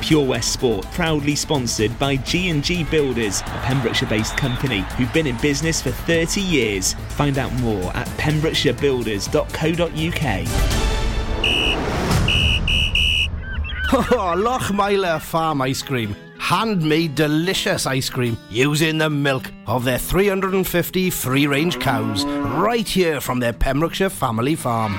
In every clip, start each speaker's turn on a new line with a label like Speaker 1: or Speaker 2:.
Speaker 1: Pure West Sport, proudly sponsored by G&G Builders, a Pembrokeshire-based company who've been in business for 30 years. Find out more at pembrokeshirebuilders.co.uk.
Speaker 2: Oh, Lochmeyler Farm Ice Cream. Handmade delicious ice cream using the milk of their 350 free range cows right here from their Pembrokeshire family farm.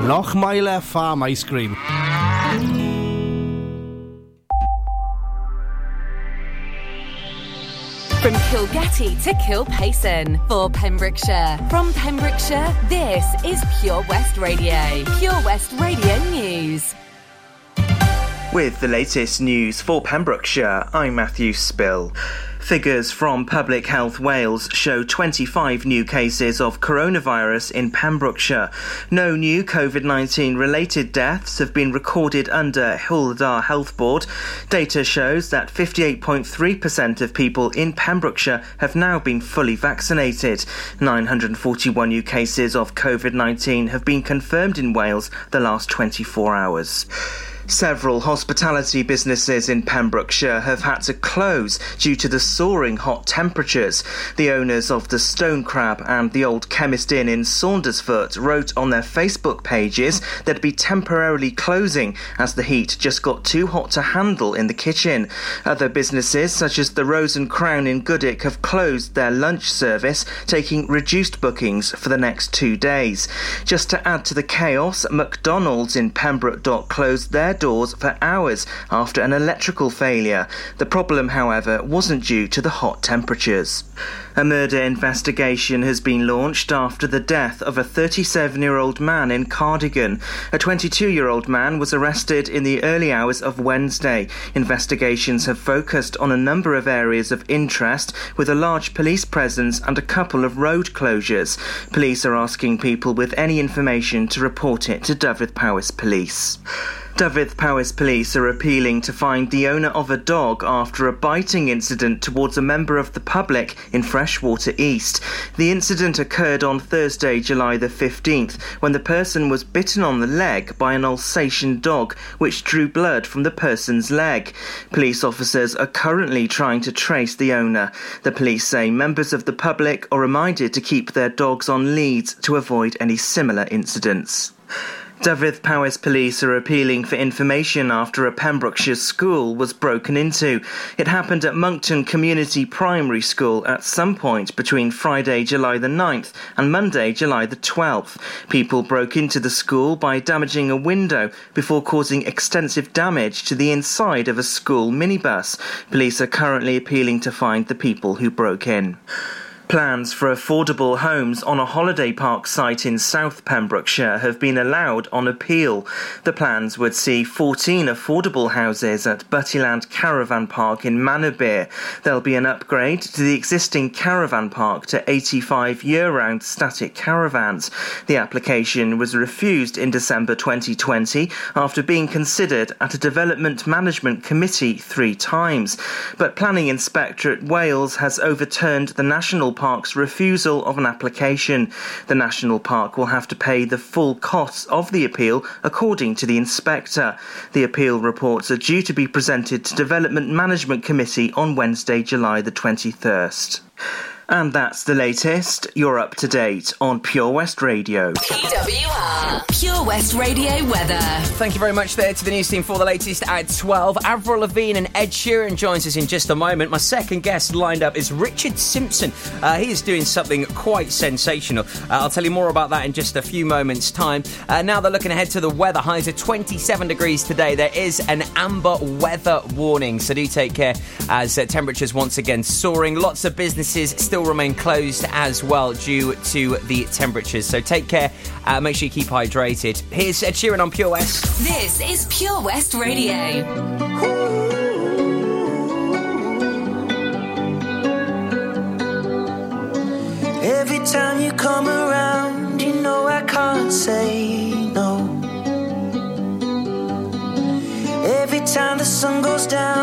Speaker 2: Lochmeyler Farm Ice Cream.
Speaker 3: From Kilgetty to Kilpayson for Pembrokeshire. From Pembrokeshire, this is Pure West Radio. Pure West Radio News.
Speaker 4: With the latest news for Pembrokeshire, I'm Matthew Spill. Figures from Public Health Wales show 25 new cases of coronavirus in Pembrokeshire. No new COVID 19 related deaths have been recorded under Dda Health Board. Data shows that 58.3% of people in Pembrokeshire have now been fully vaccinated. 941 new cases of COVID 19 have been confirmed in Wales the last 24 hours. Several hospitality businesses in Pembrokeshire have had to close due to the soaring hot temperatures. The owners of the Stone Crab and the Old Chemist Inn in Saundersfoot wrote on their Facebook pages they'd be temporarily closing as the heat just got too hot to handle in the kitchen. Other businesses, such as the Rose and Crown in Goodwick, have closed their lunch service, taking reduced bookings for the next two days. Just to add to the chaos, McDonald's in Pembroke Dock closed their doors for hours after an electrical failure. The problem, however, wasn't due to the hot temperatures. A murder investigation has been launched after the death of a 37 year old man in Cardigan. A 22 year old man was arrested in the early hours of Wednesday. Investigations have focused on a number of areas of interest, with a large police presence and a couple of road closures. Police are asking people with any information to report it to Dyfed Powys Police. Dyfed Powys Police are appealing to find the owner of a dog after a biting incident towards a member of the public in Freshwater East. The incident occurred on Thursday, July the 15th, when the person was bitten on the leg by an Alsatian dog, which drew blood from the person's leg. Police officers are currently trying to trace the owner. The police say members of the public are reminded to keep their dogs on leads to avoid any similar incidents. Dyfed Powys police are appealing for information after a Pembrokeshire school was broken into. It happened at Monkton Community Primary School at some point between Friday, July the 9th and Monday, July the 12th. People broke into the school by damaging a window before causing extensive damage to the inside of a school minibus. Police are currently appealing to find the people who broke in. Plans for affordable homes on a holiday park site in South Pembrokeshire have been allowed on appeal. The plans would see 14 affordable houses at Buttyland Caravan Park in Manorbier. There'll be an upgrade to the existing caravan park to 85 year round static caravans. The application was refused in December 2020 after being considered at a Development Management Committee three times. But Planning Inspectorate Wales has overturned the National Park's refusal of an application. The National Park will have to pay the full costs of the appeal, according to the inspector. The appeal reports are due to be presented to Development Management Committee on Wednesday, July the 21st. And that's the latest. You're up to date on Pure West Radio.
Speaker 3: PWR. Pure West Radio weather.
Speaker 5: Thank you very much there to the news team for the latest at 12. Avril Lavigne and Ed Sheeran joins us in just a moment. My second guest lined up is Richard Simpson. Uh, he is doing something quite sensational. Uh, I'll tell you more about that in just a few moments' time. Uh, now they're looking ahead to the weather. Highs are 27 degrees today. There is an amber weather warning, so do take care as uh, temperatures once again soaring. Lots of businesses still remain closed as well due to the temperatures. So take care. Uh, make sure you keep hydrated. Here's Ed Sheeran on Pure West.
Speaker 3: This is Pure West Radio.
Speaker 6: Every time you come around, you know I can't say no. Every time the sun goes down,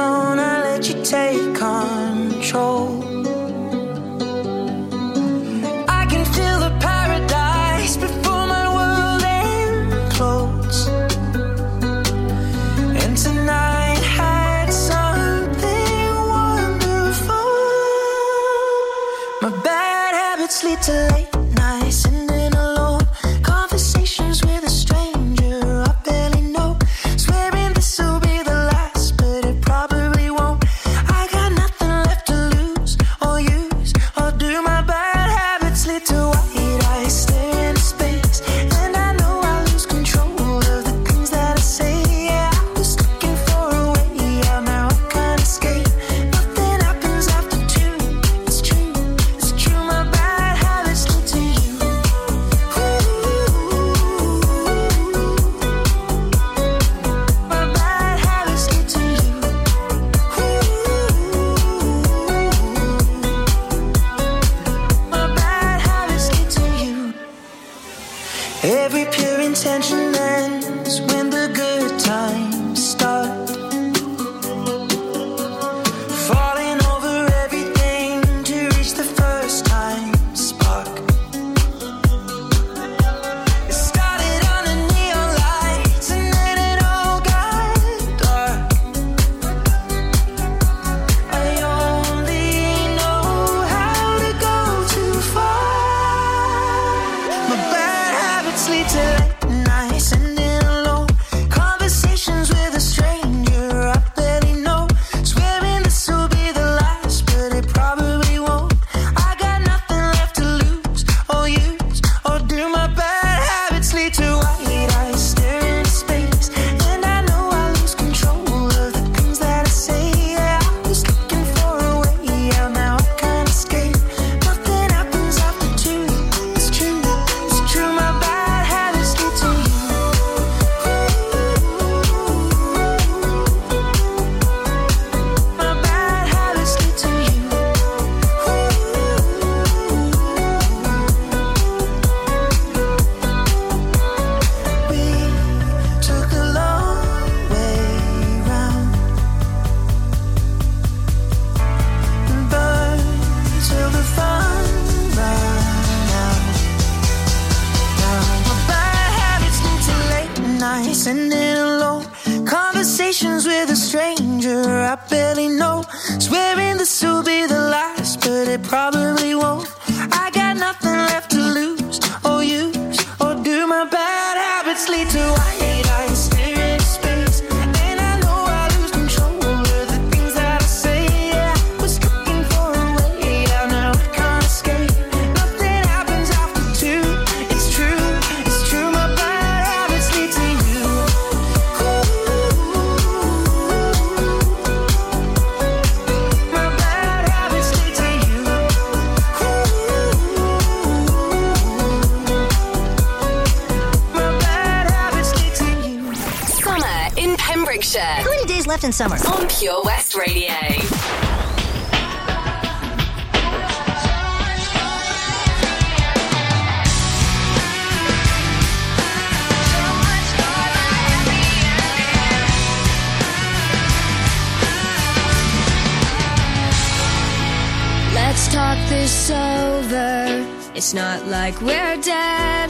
Speaker 6: this over. It's
Speaker 7: not like we're dead.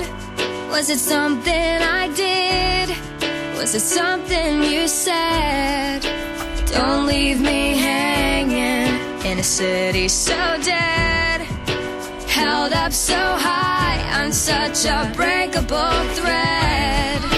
Speaker 7: Was it something I did? Was it something you said? Don't leave me hanging in a city so dead. held up so high on such a breakable thread.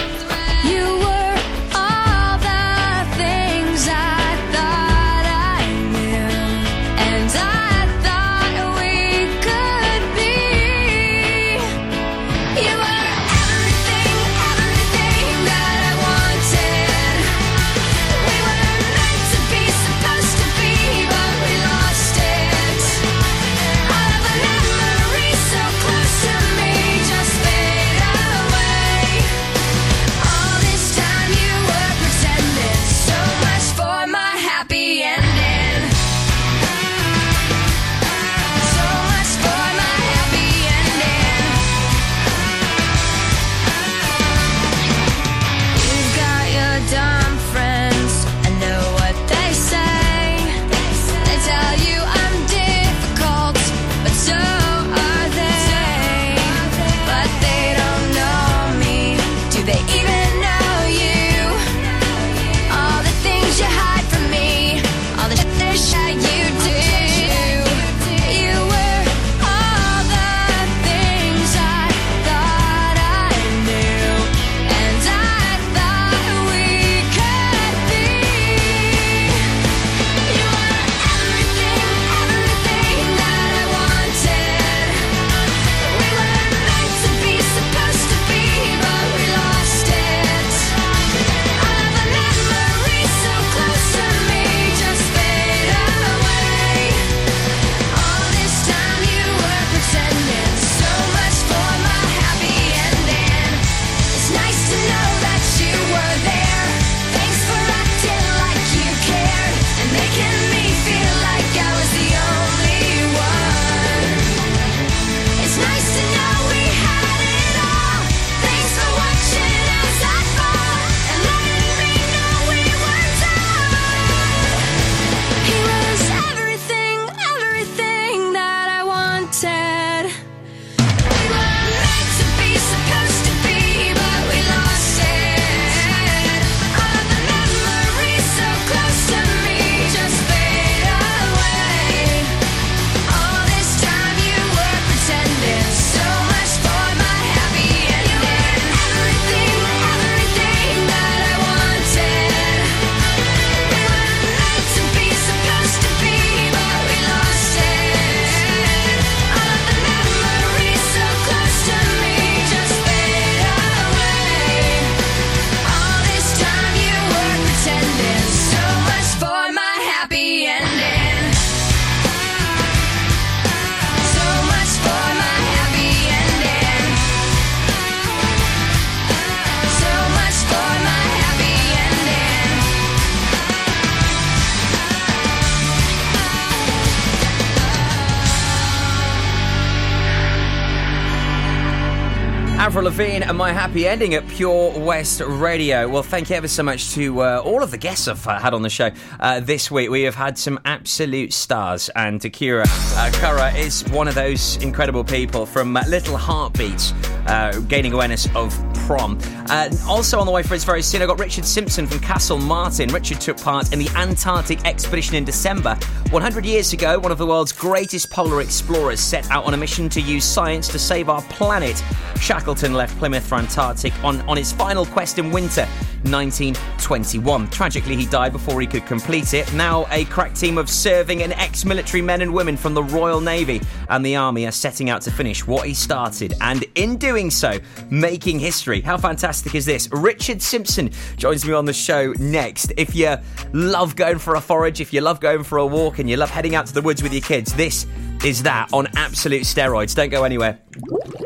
Speaker 7: My happy ending
Speaker 5: at Pure West Radio. Well, thank you ever so much to uh, all of the guests I've uh, had on the show uh, this week. We have had some absolute stars, and Akira uh, Kara is one of those incredible people from Little Heartbeats, uh, gaining awareness of prom. Uh, also on the way for us very soon, I got Richard Simpson from Castlemartin. Richard took part in the Antarctic expedition in December. 100 years ago, one of the world's greatest polar explorers set out on a mission to use science to save our planet. Shackleton left Plymouth for Antarctic on, on his final quest in winter 1921. Tragically, he died before he could complete it. Now, a crack team of serving and ex military men and women from the Royal Navy and the Army are setting out to finish what he started, and in doing so, making history. How fantastic is this? Richard Simpson joins me on the show next. If you love going for a forage, if you love going for a walk, and you love heading out to the woods with your kids, this is that on absolute steroids. Don't go anywhere.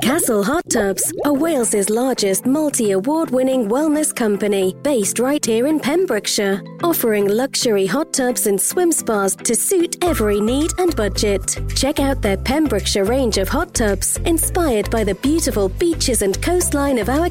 Speaker 8: Castle Hot Tubs are Wales's largest multi award winning wellness company based right here in Pembrokeshire, offering luxury hot tubs and swim spas to suit every need and budget. Check out their Pembrokeshire range of hot tubs inspired by the beautiful beaches and coastline of our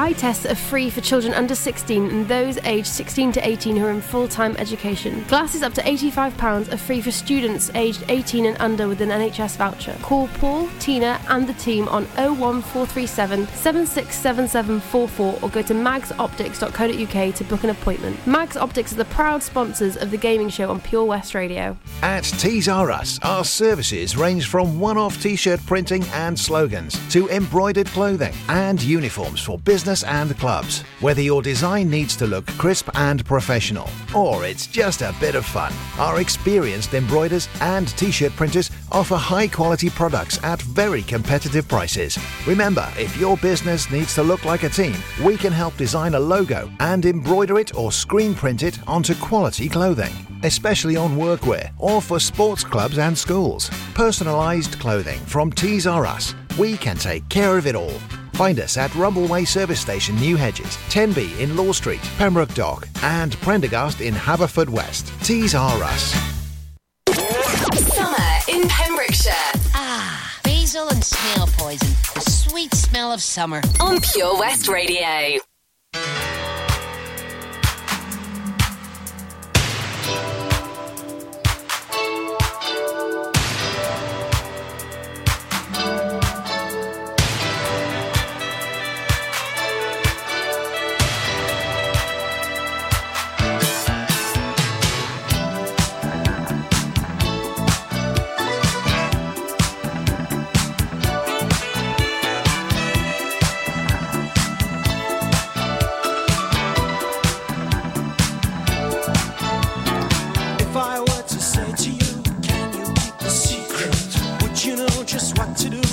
Speaker 9: Eye tests are free for children under 16 and those aged 16 to 18 who are in full time education. Glasses up to £85 are free for students aged 18 and under with an NHS voucher. Call Paul, Tina, and the team on 01437 767744 or go to magsoptics.co.uk to book an appointment. Mags Optics are the proud sponsors of the gaming show on Pure West Radio.
Speaker 10: At Tees R Us, our services range from one off t shirt printing and slogans to embroidered clothing and uniforms for business and clubs. Whether your design needs to look crisp and professional or it's just a bit of fun, our experienced embroiders and t shirt printers offer high quality products at very competitive prices. Remember, if your business needs to look like a team, we can help design a logo and embroider it or screen print it onto quality clothing especially on workwear or for sports clubs and schools. Personalised clothing from Tees R Us. We can take care of it all. Find us at Rumbleway Service Station, New Hedges, 10B in Law Street, Pembroke Dock, and Prendergast in Haverfordwest. Tees R Us.
Speaker 3: Summer in Pembrokeshire.
Speaker 11: Ah, basil and snail poison. The sweet smell of summer.
Speaker 3: On Pure West Radio.
Speaker 12: What to do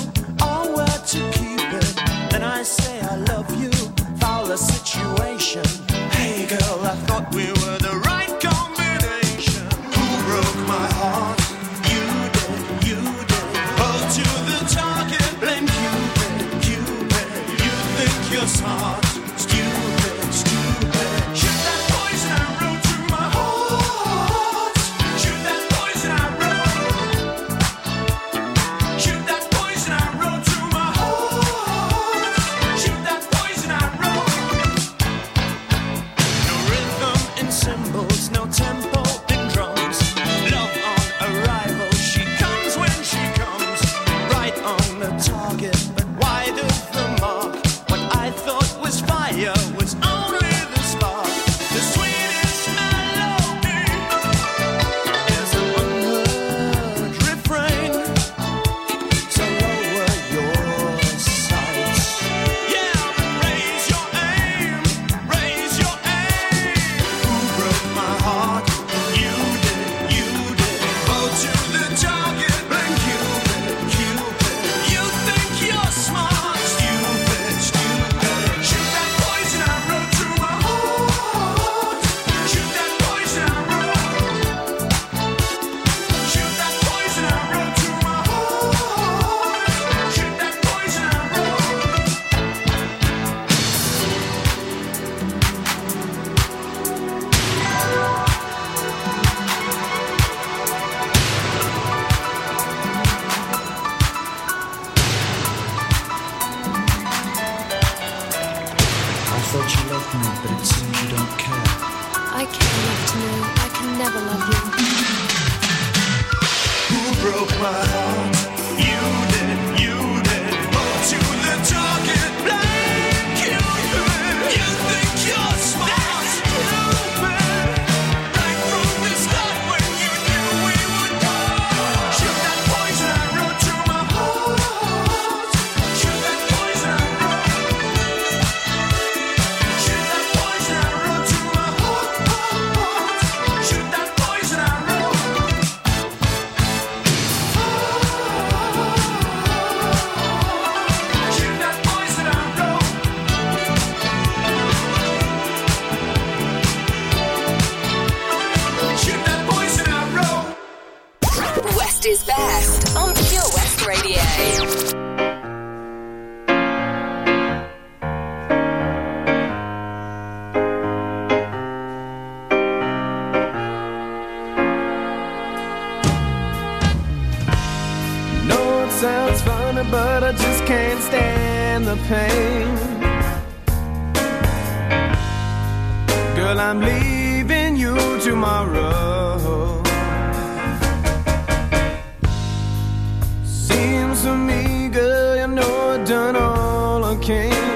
Speaker 12: the
Speaker 13: pain. Girl, I'm leaving you tomorrow. Seems to me, girl, you know I've done all I can.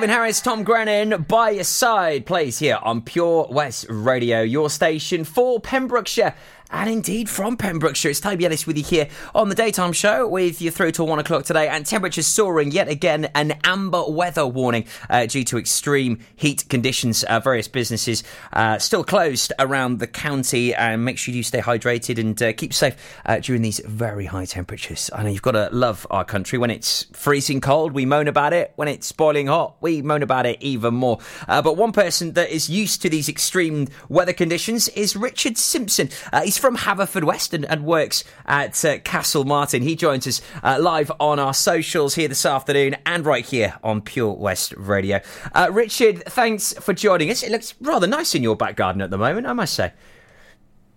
Speaker 5: Calvin Harris, Tom Grennan, by your side, plays here on Pure West Radio, your station for Pembrokeshire and indeed from Pembrokeshire. It's Toby Ellis with you here on the daytime show with you through till one o'clock today, and temperatures soaring yet again. An amber weather warning uh, due to extreme heat conditions. Uh, various businesses uh, still closed around the county, and make sure you stay hydrated and uh, keep safe uh, during these very high temperatures. I know you've got to love our country when it's freezing cold. We moan about it. When it's boiling hot, we moan about it even more. Uh, but one person that is used to these extreme weather conditions is Richard Simpson. he's from Haverfordwest and, and works at uh, Castlemartin. He joins us uh, live on our socials here this afternoon and right here on Pure West Radio. Uh, Richard, thanks for joining us. It looks rather nice in your back garden at the moment, I must say.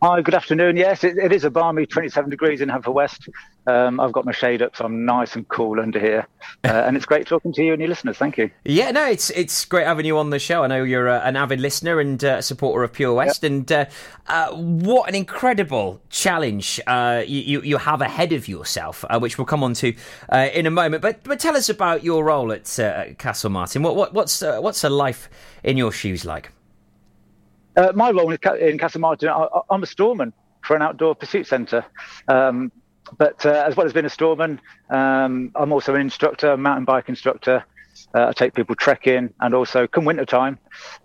Speaker 14: Hi, good afternoon. Yes, it, it is a balmy 27 degrees in Haverfordwest. Um, I've got my shade up, so I'm nice and cool under here, uh, and it's great talking to you and your listeners. Thank you.
Speaker 5: Yeah, no, it's it's great having you on the show. I know you're uh, an avid listener and uh, supporter of Pure West, yep. and uh, uh, what an incredible challenge uh, you you have ahead of yourself, which we'll come on to in a moment. But but tell us about your role at Castlemartin. What what what's what's a life in your shoes like?
Speaker 14: Uh, my role in, in Castlemartin, I, I'm a storeman for an outdoor pursuit centre. Um, but uh, as well as being a storeman, um, I'm also an instructor, a mountain bike instructor. Uh, I take people trekking, and also come winter time,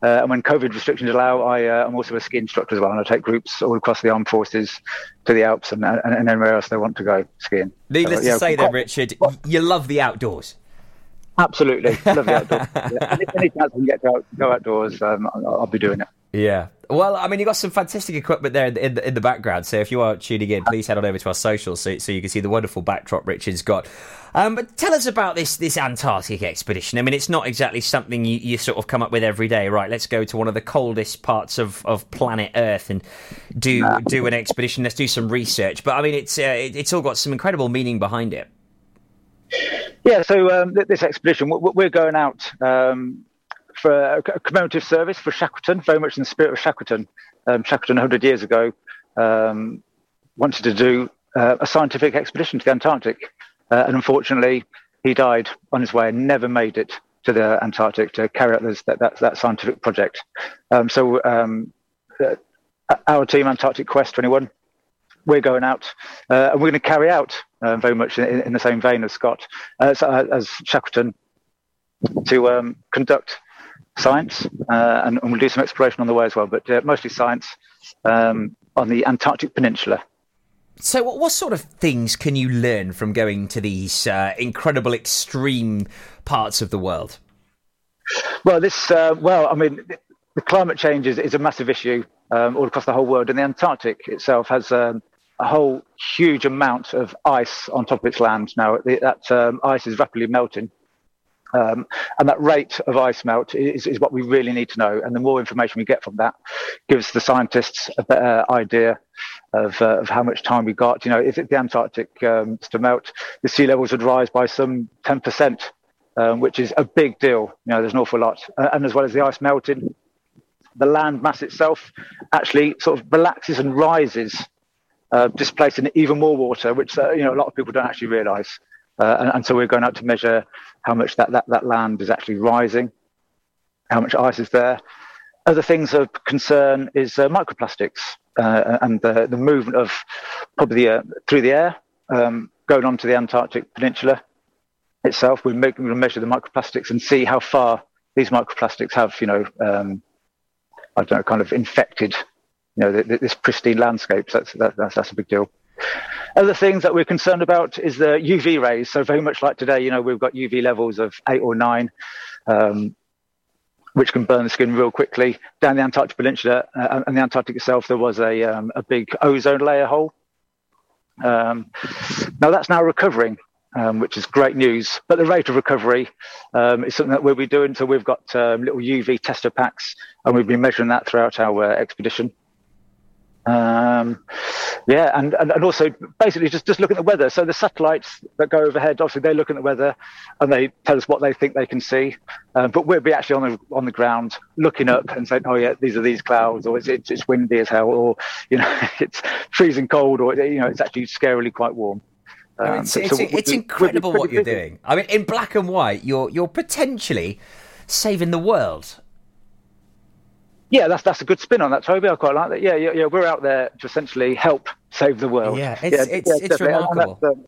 Speaker 14: uh, and when COVID restrictions allow, I, am uh, also a ski instructor as well, and I take groups all across the armed forces to the Alps and, and, and anywhere else they want to go skiing.
Speaker 5: Needless so, yeah, to say, then, Richard, you love the outdoors.
Speaker 14: Absolutely, love the outdoors. yeah. Any chance I can get to out, go outdoors, um, I'll, I'll be doing it.
Speaker 5: Yeah. Well, I mean, you've got some fantastic equipment there in the, in the, in the background. So if you are tuning in, please head on over to our socials so, so you can see the wonderful backdrop Richard's got. Um, but tell us about this this Antarctic expedition. I mean, it's not exactly something you, you sort of come up with every day, right? Let's go to one of the coldest parts of, of planet Earth and do do an expedition. Let's do some research. But I mean, it's uh, it, it's all got some incredible meaning behind it.
Speaker 14: Yeah, so um, this expedition, we're going out um, for a commemorative service for Shackleton, very much in the spirit of Shackleton. Um, Shackleton, 100 years ago, um, wanted to do uh, a scientific expedition to the Antarctic. Uh, and unfortunately, he died on his way and never made it to the Antarctic to carry out that, that, that, scientific project. Um, so, um, uh, our team, Antarctic Quest 21, we're going out uh, and we're going to carry out uh, very much in, in, the same vein as Scott, uh, as Shackleton, to um, conduct science, uh, and, and, we'll do some exploration on the way as well, but uh, mostly science um, on the Antarctic Peninsula.
Speaker 5: So, what, sort of things can you learn from going to these uh, incredible, extreme parts of the world?
Speaker 14: Well, this, uh, well, I mean, the climate change is, is a massive issue um, all across the whole world, and the Antarctic itself has um, a whole huge amount of ice on top of its land now. That um, ice is rapidly melting. Um, and that rate of ice melt is, is, what we really need to know. And the more information we get from that gives the scientists a better idea of, uh, of how much time we got. You know, if the Antarctic um, to melt, the sea levels would rise by some 10%, um, which is a big deal. You know, there's an awful lot. Uh, and as well as the ice melting, the land mass itself actually sort of relaxes and rises, uh, displacing even more water, which, uh, you know, a lot of people don't actually realize. Uh, and, and, so we're going out to measure how much that, that, that land is actually rising, how much ice is there. Other things of concern is uh, microplastics uh, and the, the movement of probably uh, through the air um, going onto the Antarctic Peninsula itself. We make, we measure the microplastics and see how far these microplastics have, you know, um, I don't know, kind of infected, you know, this pristine landscape. So that's, that, that's, that's a big deal. Other things that we're concerned about is the UV rays. So very much like today, you know, we've got UV levels of eight or nine, um, which can burn the skin real quickly. Down the Antarctic Peninsula uh, and the Antarctic itself, there was a, um, a big ozone layer hole. Um, now that's now recovering, um, which is great news. But the rate of recovery um, is something that we'll be doing. So we've got um, little UV tester packs, and we've been measuring that throughout our uh, expedition. Um, yeah, and, and, and also basically just, just look at the weather. So the satellites that go overhead, obviously they look at the weather and they tell us what they think they can see. Um, but we'll be actually on the on the ground looking up and saying, oh yeah, these are these clouds, or it's, it's, it's windy as hell, or you know it's freezing cold, or you know it's actually scarily quite warm.
Speaker 5: Um, I mean, it's, so, it's, so it's incredible what you're busy. doing. I mean, in black and white, you're you're potentially saving the world.
Speaker 14: Yeah, that's that's a good spin on that, Toby. I quite like that. Yeah, yeah, yeah. We're out there to essentially help save the world.
Speaker 5: Yeah, it's it's, it's
Speaker 14: definitely. And
Speaker 5: remarkable.
Speaker 14: um,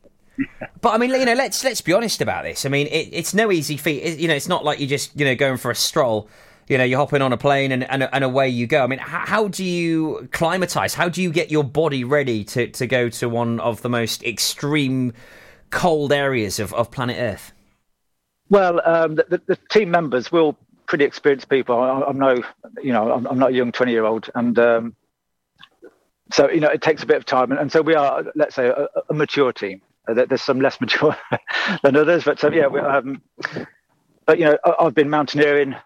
Speaker 5: But I mean, you know, let's let's be honest about this. I mean, it, it's no easy feat. It, you know, it's not like you're just you know going for a stroll. You know, you're hopping on a plane and and, and away you go. I mean, how, how do you climatize? How do you get your body ready to, to go to one of the most extreme cold areas of, of planet Earth?
Speaker 14: Well, um, the, the, the team members, all pretty experienced people. I, I'm no, you know, I'm, I'm not a young 20 year old, and um, so you know, it takes a bit of time. And, and so we are, let's say, a, a mature team. Uh, There's some less mature than others, but so, yeah, we, um, but you know, I- I've been mountaineering,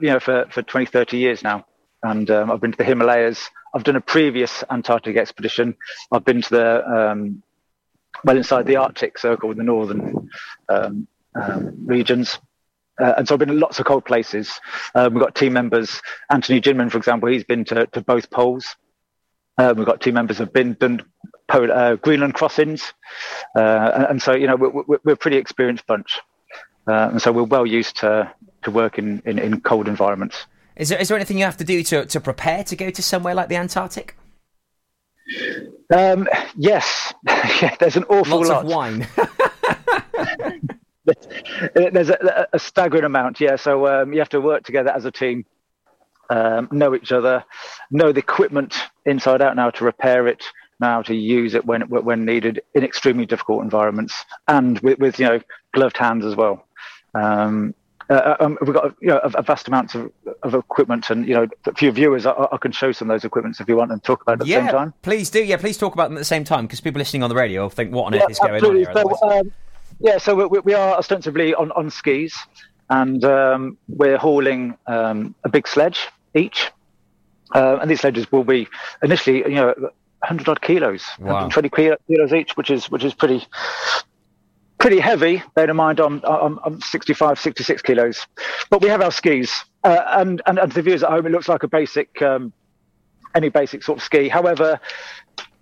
Speaker 14: you know, for for 20, 30 years now, and um, I've been to the Himalayas. I've done a previous Antarctic expedition. I've been to the um, well inside the Arctic Circle, in the northern um, um, regions. Uh, and so I've been in lots of cold places. Um, we've got team members, Anthony Jinman, for example, he's been to, to both poles. Uh, we've got team members who've been done uh, Greenland crossings. Uh, and, and so, you know, we're, we're, we're a pretty experienced bunch. Uh, and so we're well used to, to work in, in, in cold environments.
Speaker 5: Is there is there anything you have to do to, to prepare to go to somewhere like the Antarctic?
Speaker 14: Um, yes, yeah, there's an awful
Speaker 5: Lots
Speaker 14: lot.
Speaker 5: of wine.
Speaker 14: There's a, a staggering amount, yeah. So um, you have to work together as a team, um, know each other, know the equipment inside out now to repair it, how to use it when when needed in extremely difficult environments, and with, with you know gloved hands as well. Um, uh, um, we've got you know, a, a vast amount of, of equipment, and you know, for your viewers, I, I can show some of those equipments if you want and talk about it at the same time.
Speaker 5: please do. Yeah, please talk about them at the same time because people listening on the radio will think, "What on earth
Speaker 14: Yeah,
Speaker 5: is going on here?"
Speaker 14: So, um, yeah, so we- we, are ostensibly on, on skis, and um, we're hauling um, a big sledge each. Uh, and these sledges will be initially, you know, 100 odd kilos,
Speaker 5: Wow.
Speaker 14: 120 kilo- kilos each, which is which is pretty pretty heavy. Bear in mind, I'm, I'm, I'm 65, 66 kilos, but we have our skis, uh, and, and and to the viewers at home, it looks like a basic, um, any basic sort of ski. However,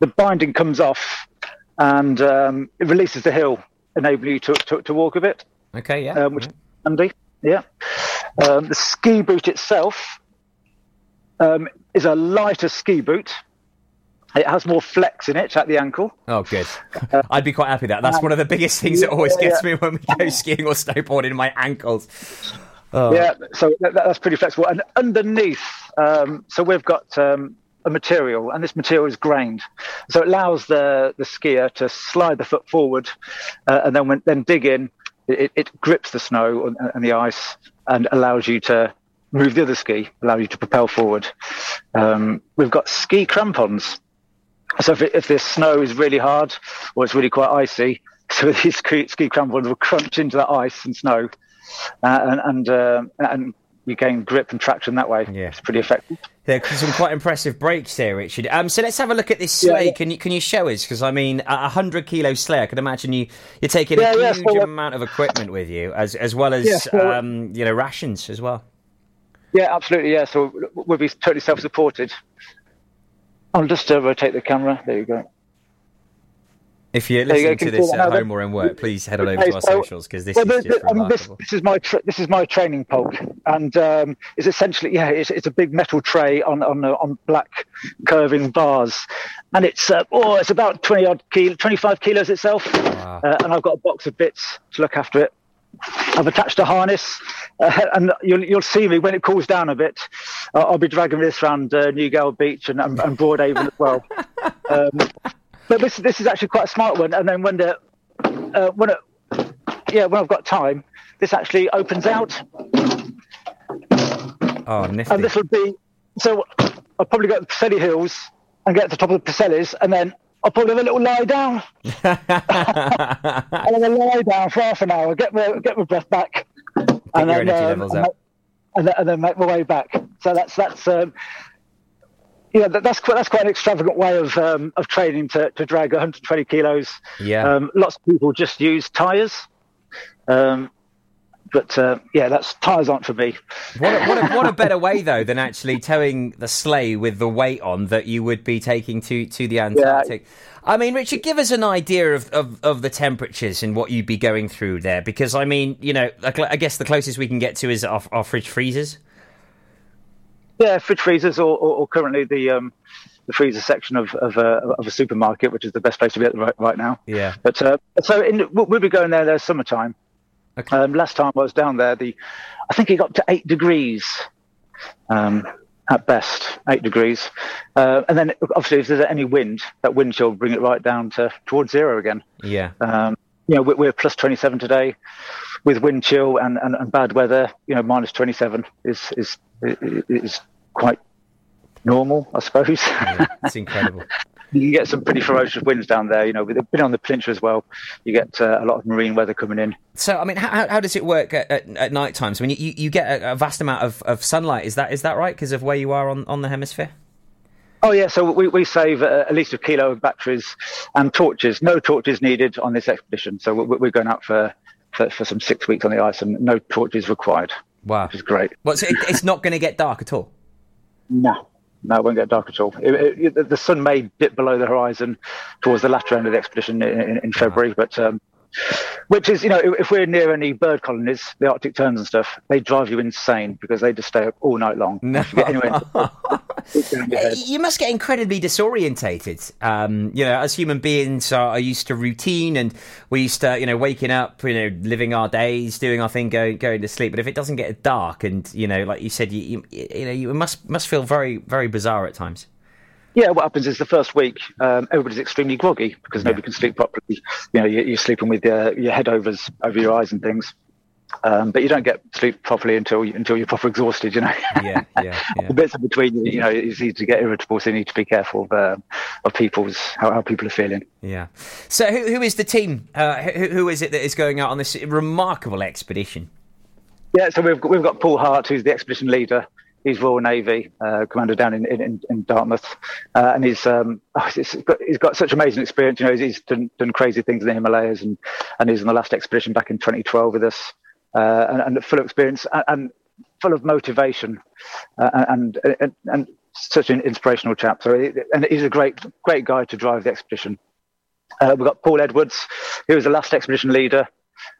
Speaker 14: the binding comes off, and um, it releases the hill, enabling you to to, to walk a bit,
Speaker 5: Okay, yeah.
Speaker 14: um, which is handy. Yeah, um, the ski boot itself um, is a lighter ski boot. It has more flex in it at the ankle.
Speaker 5: Oh, good. I'd be quite happy with that. That's one of the biggest things that always
Speaker 14: Uh,
Speaker 5: gets
Speaker 14: yeah.
Speaker 5: me when we go skiing or snowboarding. My ankles. Oh.
Speaker 14: Yeah, so that, that's pretty flexible. And underneath, um, so we've got um, a material, and this material is grained, so it allows the the skier to slide the foot forward, uh, and then when then dig in, it, it grips the snow and, and the ice, and allows you to move the other ski, allow you to propel forward. Um, we've got ski crampons. So if, it, if the snow is really hard or it's really quite icy, so these ski, ski crampons will crunch into that ice and snow, uh, and and, uh, and you gain grip and traction that way.
Speaker 5: Yeah.
Speaker 14: It's pretty effective.
Speaker 5: There are some quite impressive breaks there, Richard. Um, so let's have a look at this sleigh.
Speaker 14: Yeah, yeah.
Speaker 5: Can you can you show us? Because I mean, a hundred kilo sleigh. I can imagine you you're taking
Speaker 14: Yeah,
Speaker 5: a huge
Speaker 14: so, uh,
Speaker 5: amount of equipment with you, as as well as
Speaker 14: so-
Speaker 5: um, you know rations as well.
Speaker 14: Yeah, absolutely. Yeah, so we'll be totally self-supported. I'll just uh, rotate the camera. There you go.
Speaker 5: If you're
Speaker 14: There you
Speaker 5: listening to this at
Speaker 14: now?
Speaker 5: home or in work, please head on over to our
Speaker 14: so-
Speaker 5: socials because this
Speaker 14: well,
Speaker 5: is
Speaker 14: the-
Speaker 5: just
Speaker 14: the- this, this is my tra- this is my training pole, and um, it's essentially yeah, it's, it's a big metal tray on on on black curving bars, and it's uh, oh, it's about twenty odd kilo, twenty five kilos itself, uh, and I've got a box of bits to look after it. I've attached a harness, uh, and you'll you'll see me when it cools down a bit. Uh, I'll be dragging this around uh, Newgale Beach and, and, and Broadhaven as well. Um, but this this is actually quite a smart one. And then when the uh, when it, yeah when I've got time, this actually opens out,
Speaker 5: Oh, nifty.
Speaker 14: and this will be so. I'll probably go to the Preseli Hills and get to the top of the Preselis, and then I'll probably have a little lie down. I'll have a lie down for half an hour, get my get my breath back, and
Speaker 5: your
Speaker 14: then, um, and,
Speaker 5: up.
Speaker 14: then- and then and then make my way back. So that's that's um, yeah, that, that's quite that's quite an extravagant way of um, of training to, to drag 120 kilos.
Speaker 5: Yeah.
Speaker 14: Um, lots of people just use tyres. Um, but uh, yeah, that's tyres aren't for me.
Speaker 5: What a, what, a, what a better way though than actually towing the sleigh with the weight on that you would be taking to to the Antarctic. Yeah. I mean, Richard, give us an idea of, of, of, the temperatures and what you'd be going through there, because I mean, you know, I guess the closest we can get to is our, our fridge freezers.
Speaker 14: Yeah, fridge freezers, or, or, or currently the um, the freezer section of of a, of a, supermarket, which is the best place to be at right, right now.
Speaker 5: Yeah.
Speaker 14: But uh, so in, we'll be going there. There's summertime. Okay. Um, last time I was down there, the I think it got to eight degrees. Um, at best, eight degrees, uh, and then obviously if there's any wind, that wind chill will bring it right down to towards zero again.
Speaker 5: Yeah.
Speaker 14: Um, you know, we're, we're plus 27 today, with wind chill and, and, and bad weather. You know, minus 27 is is is quite normal, I suppose.
Speaker 5: Yeah, it's incredible.
Speaker 14: you get some pretty ferocious winds down there. You know, they've been on the peninsula as well. You get uh, a lot of marine weather coming in.
Speaker 5: So, I mean, how, how does it work at, at, at night times? I mean, you, you get a, a vast amount of, of sunlight. Is that is that right? Because of where you are on, on the hemisphere.
Speaker 14: Oh yeah, so we, we save uh, at least a kilo of batteries and torches. No torches needed on this expedition. So we're, going out for, for, for some six weeks on the ice and no torches required.
Speaker 5: Wow,
Speaker 14: which is great.
Speaker 5: Well, so it, it's not going to get dark at all.
Speaker 14: No, no, it won't get dark at all. It, it, the sun may dip below the horizon towards the latter end of the expedition in, in, February, but um, which is, you know, if we're near any bird colonies, the Arctic terns and stuff, they drive you insane because they just stay up all night long.
Speaker 5: No. you must get incredibly disorientated. Um, you know, as human beings are, are, used to routine and we used to, you know, waking up, you know, living our days, doing our thing, going going to sleep. But if it doesn't get dark and, you know, like you said, you, you, you know, you must must feel very very bizarre at times.
Speaker 14: Yeah, what happens is the first week, um, everybody's extremely groggy because nobody can sleep properly. You know, you're, you're sleeping with your, your head overs over your eyes and things. Um, but you don't get sleep properly until until you're proper exhausted, you know.
Speaker 5: Yeah, yeah. yeah.
Speaker 14: the bits in between, you know, it's easy to get irritable, so you need to be careful of, uh, of people's how, how people are feeling.
Speaker 5: Yeah. So, who, who is the team? Uh, who, who is it that is going out on this remarkable expedition?
Speaker 14: Yeah, so we've we've got Paul Hart, who's the expedition leader, he's Royal Navy uh, commander down in in, in Dartmouth, uh, and he's um, oh, he's, got, he's got such amazing experience. You know, he's, done, done crazy things in the Himalayas, and and he's on the last expedition back in 2012 with us, uh, and, and, full of experience and, and full of motivation, uh, and, and and such an inspirational chap. So, and he's a great great guy to drive the expedition. Uh, we've got Paul Edwards, who was the last expedition leader.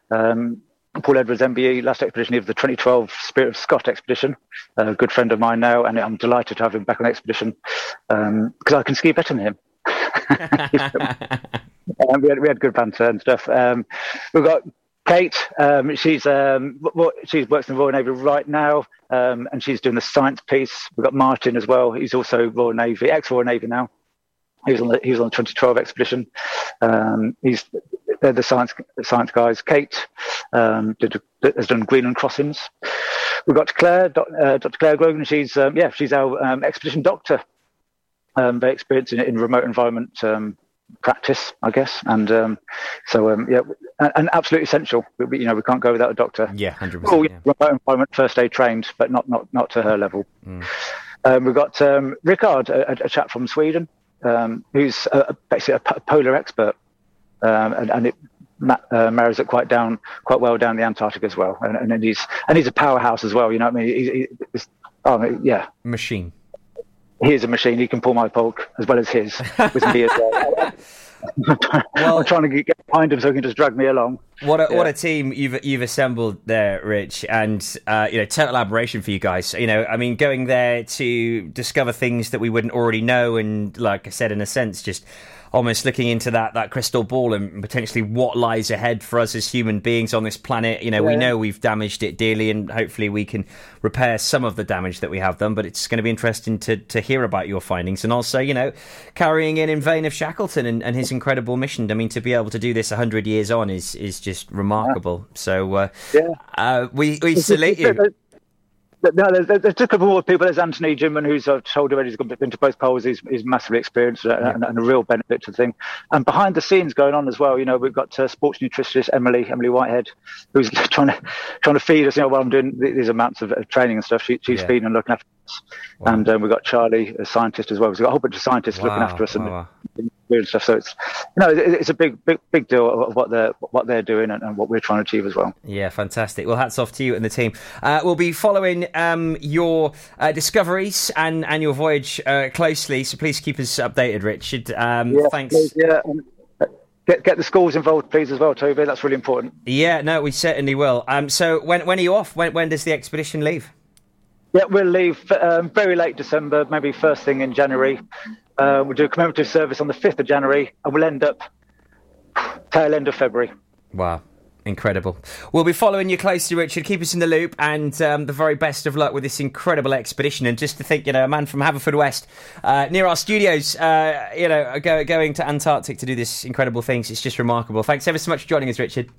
Speaker 14: Um, Paul Edwards, MBE, last expedition of the 2012 Spirit of Scott expedition, a good friend of mine now, and I'm delighted to have him back on the expedition because um, I can ski better than him. um, we, had, we had good banter and stuff. Um, we've got Kate. Um, she's um, she works in the Royal Navy right now, um, and she's doing the science piece. We've got Martin as well. He's also Royal Navy, ex Royal Navy now. He was on the he was on the 2012 expedition. Um, he's they're the science science guys. Kate um, did, has done Greenland crossings. We've got Claire, uh, Dr. Claire Grogan. She's um, yeah, she's our um, expedition doctor. Um, very experienced in, in remote environment um, practice, I guess, and um, so yeah, and, and, absolutely essential. We, you know, we can't go without a doctor.
Speaker 5: Yeah, hundred percent.
Speaker 14: Yeah. Remote environment first aid trained, but not not not to her level. Mm. we've got Rickard, a, a, chap from Sweden, who's a, basically a polar expert um, and, and, it uh, marries it quite down, quite well down the Antarctic as well. And, and he's and he's a powerhouse as well. You know what I mean? He, he, oh, yeah,
Speaker 5: machine.
Speaker 14: He is a machine. He can pull my poke as well as his with me as well. well, I'm trying to get behind him so he can just drag me along.
Speaker 5: What a, yeah. what a team you've you've assembled there, Rich, and uh, you know total admiration for you guys. You know, I mean, going there to discover things that we wouldn't already know, and like I said, in a sense, just almost looking into that that crystal ball and potentially what lies ahead for us as human beings on this planet. You know, yeah. we know we've damaged it dearly, and hopefully we can repair some of the damage that we have done. But it's going to be interesting to to hear about your findings and also, you know, carrying in in vain of Shackleton and, and his incredible mission. I mean, to be able to do this hundred years on is is just remarkable. Yeah. So, uh, yeah, uh, we we salute you.
Speaker 14: No, there's, there's just a couple more people. There's Anthony Jinman, who's I've told already, he's been to both poles. He's, he's massively experienced yeah. and, and, a real benefit to the thing. And behind the scenes going on as well, you know, we've got uh, sports nutritionist Emily, Emily Whitehead, who's trying to trying to feed us. You know, while I'm doing these amounts of, of training and stuff, she, she's yeah. feeding and looking after and um, we've got Charlie, a scientist as well. We've got a whole bunch of scientists looking after us and
Speaker 5: wow,
Speaker 14: doing stuff. So it's you know it's a big big big deal of what they're what they're doing and, and what we're trying to achieve as well.
Speaker 5: Yeah, fantastic. Well, hats off to you and the team. Uh, we'll be following um, your uh, discoveries and, and your voyage uh, closely, so please keep us updated, Richard. Um,
Speaker 14: Yeah,
Speaker 5: thanks.
Speaker 14: please, yeah. Get, get the schools involved, please, as well, Toby. That's really important.
Speaker 5: Yeah, no, we certainly will. Um, so when when are you off? When when does the expedition leave?
Speaker 14: Yeah, we'll leave um, very late December, maybe first thing in January. Uh, we'll do a commemorative service on the 5th of January, and we'll end up tail end of February.
Speaker 5: Wow. Incredible. We'll be following you closely, Richard. Keep us in the loop, and um, the very best of luck with this incredible expedition. And just to think, you know, a man from Haverfordwest, uh, near our studios, uh, you know, go, going to Antarctic to do this incredible things. It's just remarkable. Thanks ever so much for joining us, Richard.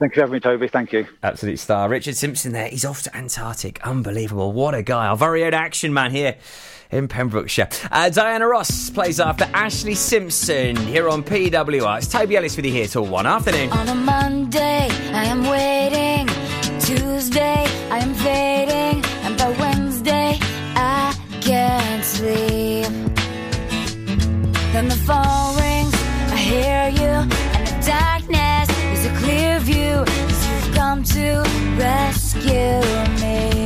Speaker 14: Thank you for having me, Toby. Thank you.
Speaker 5: Absolute star. Richard Simpson there. He's off to Antarctic. Unbelievable. What a guy. Our very own action man here in Pembrokeshire. Uh, Diana Ross plays after Ashlee Simpson here on PWR. It's Toby Ellis with you here till one afternoon.
Speaker 7: On a Monday, I am waiting. Tuesday, I am fading. And by Wednesday, I can't sleep. Then the phone rings, I hear you. Come to rescue me.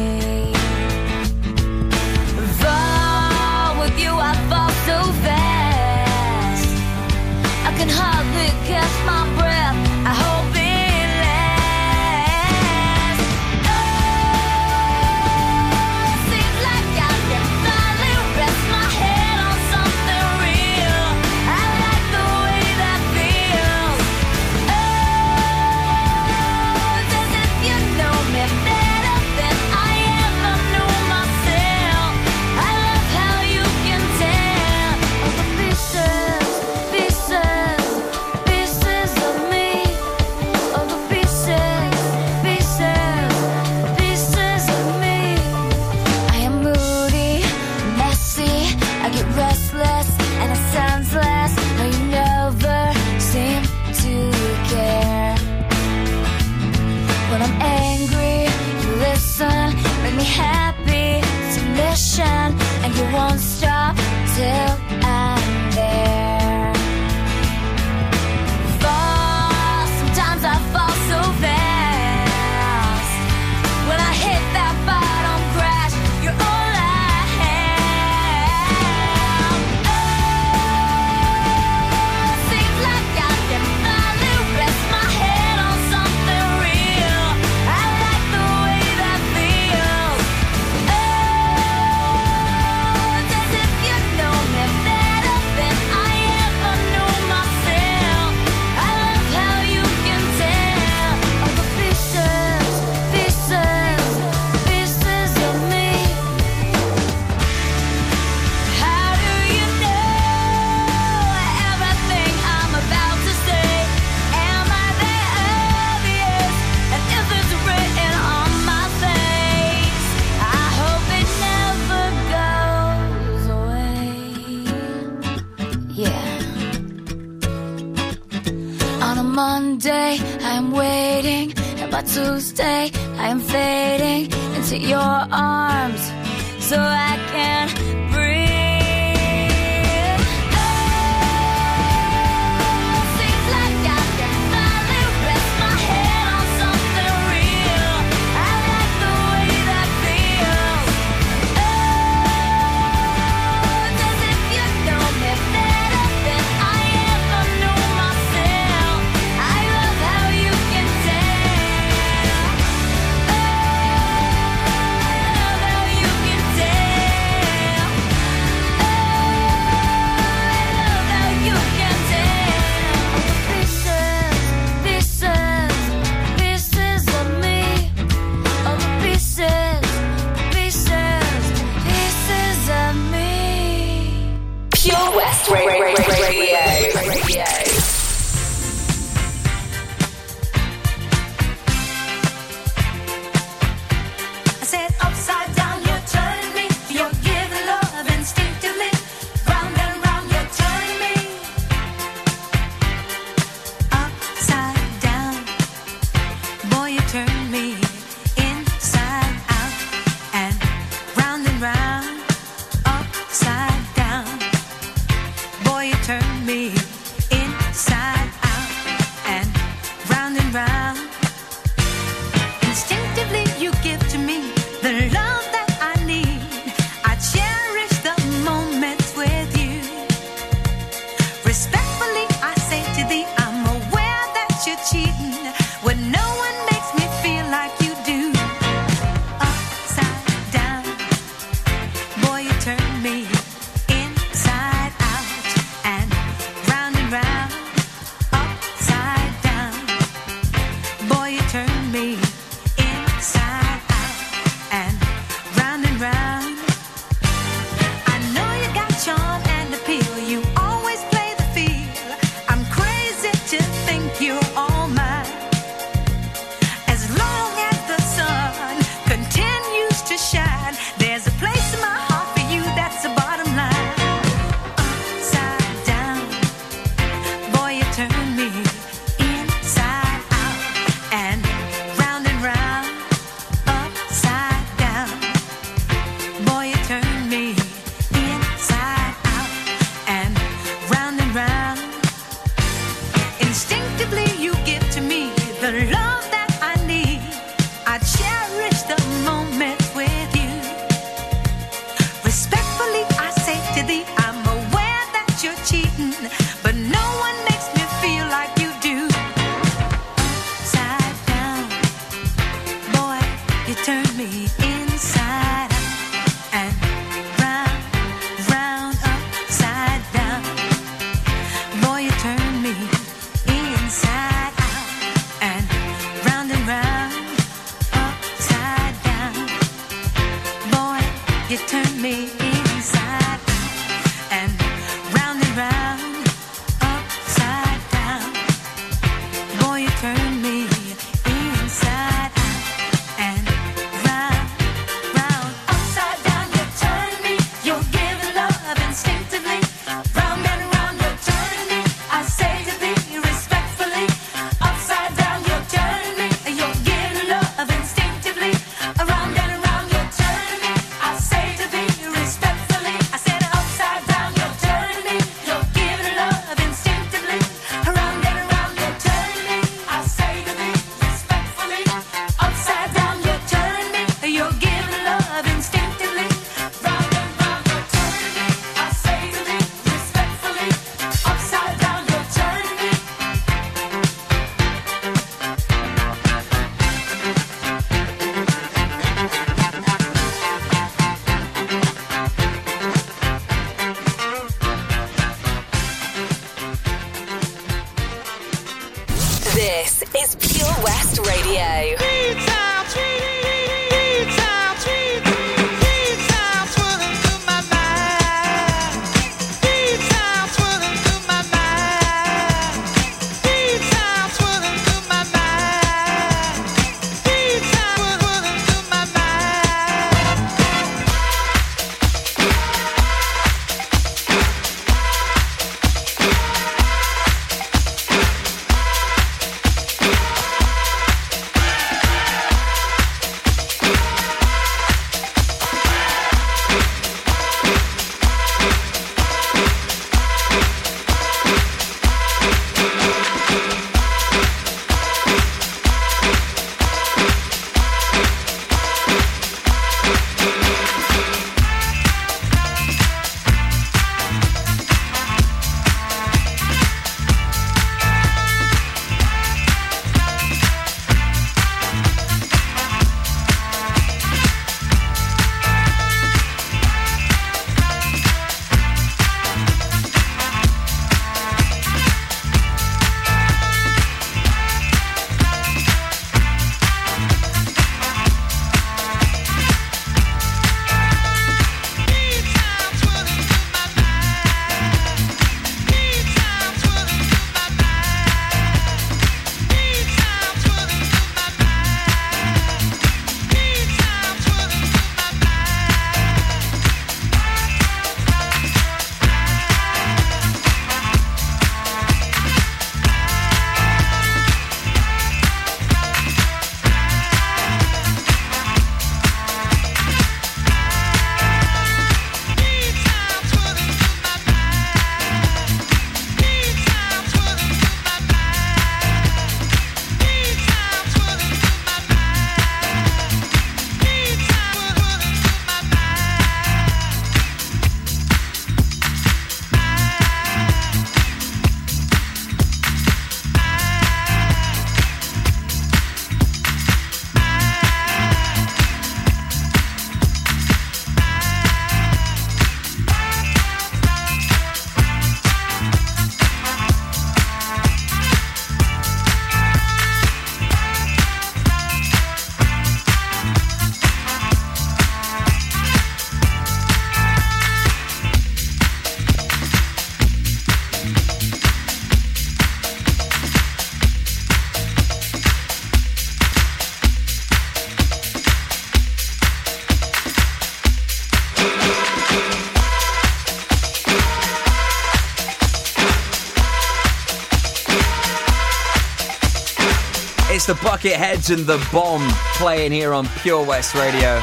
Speaker 5: Bucketheads and the Bomb playing here on Pure West Radio.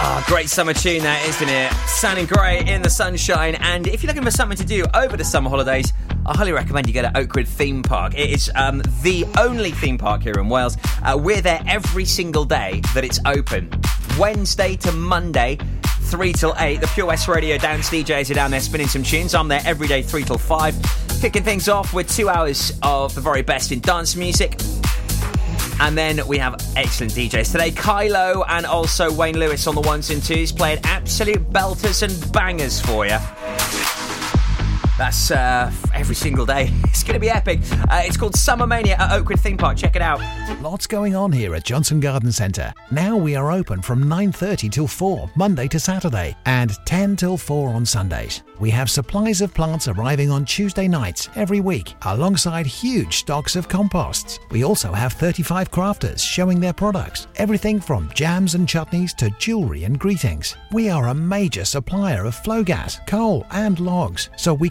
Speaker 5: Ah, great summer tune that, isn't it? Sounding great in the sunshine. And if you're looking for something to do over the summer holidays, I highly recommend you go to Oakwood Theme Park. It is um, the only theme park here in Wales. Uh, we're there every single day that it's open. Wednesday to Monday, 3 till 8. The Pure West Radio dance DJs are down there spinning some tunes. I'm there every day, 3 till 5. Kicking things off with two hours of the very best in dance music. And then we have excellent DJs today. Kylo and also Wayne Lewis on the ones and twos playing absolute belters and bangers for you. That's uh, every single day. It's going to be epic. Uh, it's called Summer Mania at Oakwood Theme Park. Check it out.
Speaker 10: Lots going on here at Johnston Garden Centre. Now we are open from 9:30 till 4 Monday to Saturday and 10 till 4 on Sundays. We have supplies of plants arriving on Tuesday nights every week alongside huge stocks of composts. We also have 35 crafters showing their products, everything from jams and chutneys to jewellery and greetings. We are a major supplier of Flogas, coal and logs, so we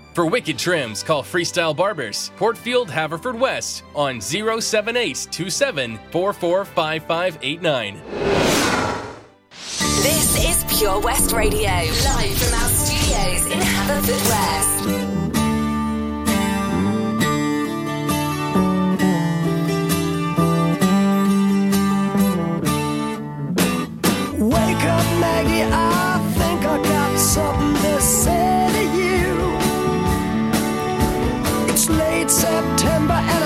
Speaker 15: For wicked trims, call Freestyle Barbers, Portfield, Haverfordwest, on 07827 445589.
Speaker 3: This is Pure West Radio, live from our studios in Haverfordwest.
Speaker 6: Wake up, Maggie. I think I got something late September